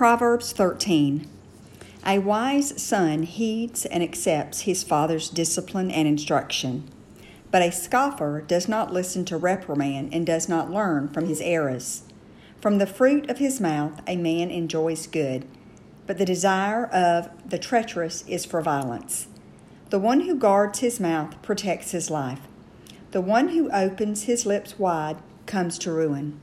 Proverbs 13 A wise son heeds and accepts his father's discipline and instruction, but a scoffer does not listen to reprimand and does not learn from his errors. From the fruit of his mouth a man enjoys good, but the desire of the treacherous is for violence. The one who guards his mouth protects his life. The one who opens his lips wide comes to ruin.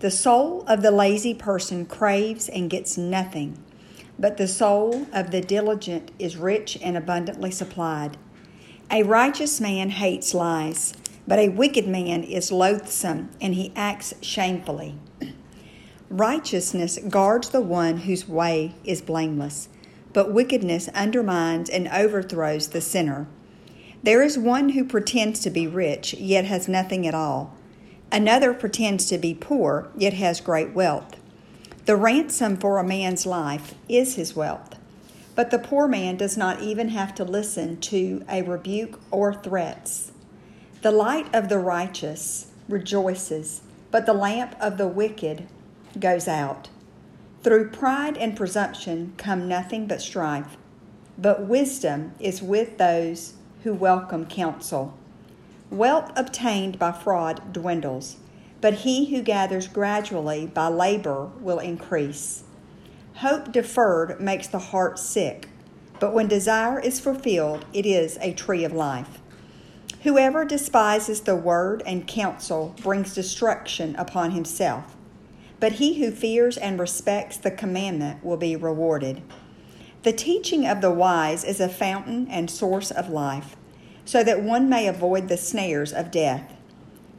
The soul of the lazy person craves and gets nothing, but the soul of the diligent is rich and abundantly supplied. A righteous man hates lies, but a wicked man is loathsome and he acts shamefully. Righteousness guards the one whose way is blameless, but wickedness undermines and overthrows the sinner. There is one who pretends to be rich, yet has nothing at all Another pretends to be poor, yet has great wealth. The ransom for a man's life is his wealth. But the poor man does not even have to listen to a rebuke or threats. The light of the righteous rejoices, but the lamp of the wicked goes out. Through pride and presumption come nothing but strife, but wisdom is with those who welcome counsel. Wealth obtained by fraud dwindles, but he who gathers gradually by labor will increase. Hope deferred makes the heart sick, but when desire is fulfilled, it is a tree of life. Whoever despises the word and counsel brings destruction upon himself, but he who fears and respects the commandment will be rewarded. The teaching of the wise is a fountain and source of life so that one may avoid the snares of death.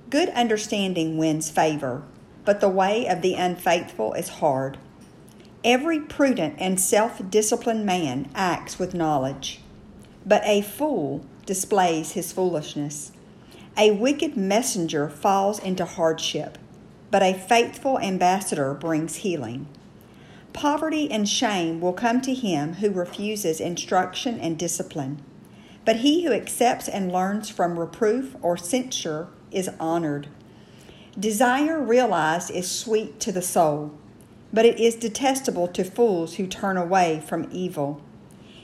Good understanding wins favor, but the way of the unfaithful is hard. Every prudent and self disciplined man acts with knowledge, but a fool displays his foolishness. A wicked messenger falls into hardship, but a faithful ambassador brings healing. Poverty and shame will come to him who refuses instruction and discipline. But he who accepts and learns from reproof or censure is honored. Desire realized is sweet to the soul, but it is detestable to fools who turn away from evil.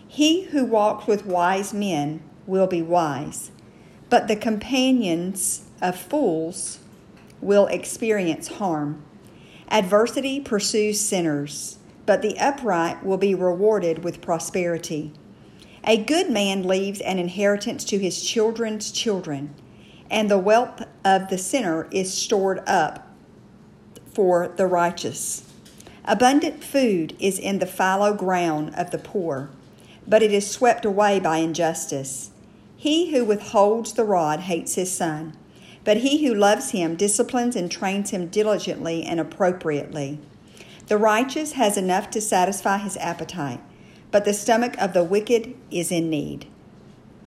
He who walks with wise men will be wise, but the companions of fools will experience harm. Adversity pursues sinners, but the upright will be rewarded with prosperity. A good man leaves an inheritance to his children's children, and the wealth of the sinner is stored up for the righteous. Abundant food is in the fallow ground of the poor, but it is swept away by injustice. He who withholds the rod hates his son, but he who loves him disciplines and trains him diligently and appropriately. The righteous has enough to satisfy his appetite but the stomach of the wicked is in need.